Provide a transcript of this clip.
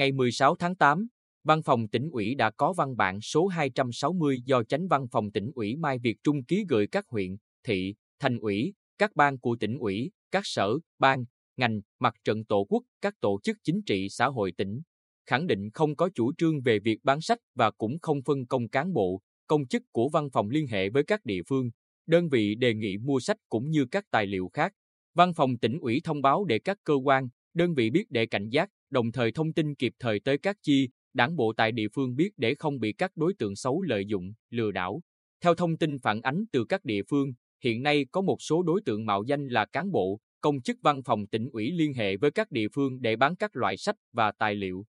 Ngày 16 tháng 8, Văn phòng tỉnh ủy đã có văn bản số 260 do Chánh Văn phòng tỉnh ủy Mai Việt Trung ký gửi các huyện, thị, thành ủy, các ban của tỉnh ủy, các sở, ban, ngành, mặt trận tổ quốc, các tổ chức chính trị xã hội tỉnh, khẳng định không có chủ trương về việc bán sách và cũng không phân công cán bộ, công chức của văn phòng liên hệ với các địa phương, đơn vị đề nghị mua sách cũng như các tài liệu khác. Văn phòng tỉnh ủy thông báo để các cơ quan, đơn vị biết để cảnh giác, đồng thời thông tin kịp thời tới các chi, đảng bộ tại địa phương biết để không bị các đối tượng xấu lợi dụng, lừa đảo. Theo thông tin phản ánh từ các địa phương, hiện nay có một số đối tượng mạo danh là cán bộ, công chức văn phòng tỉnh ủy liên hệ với các địa phương để bán các loại sách và tài liệu.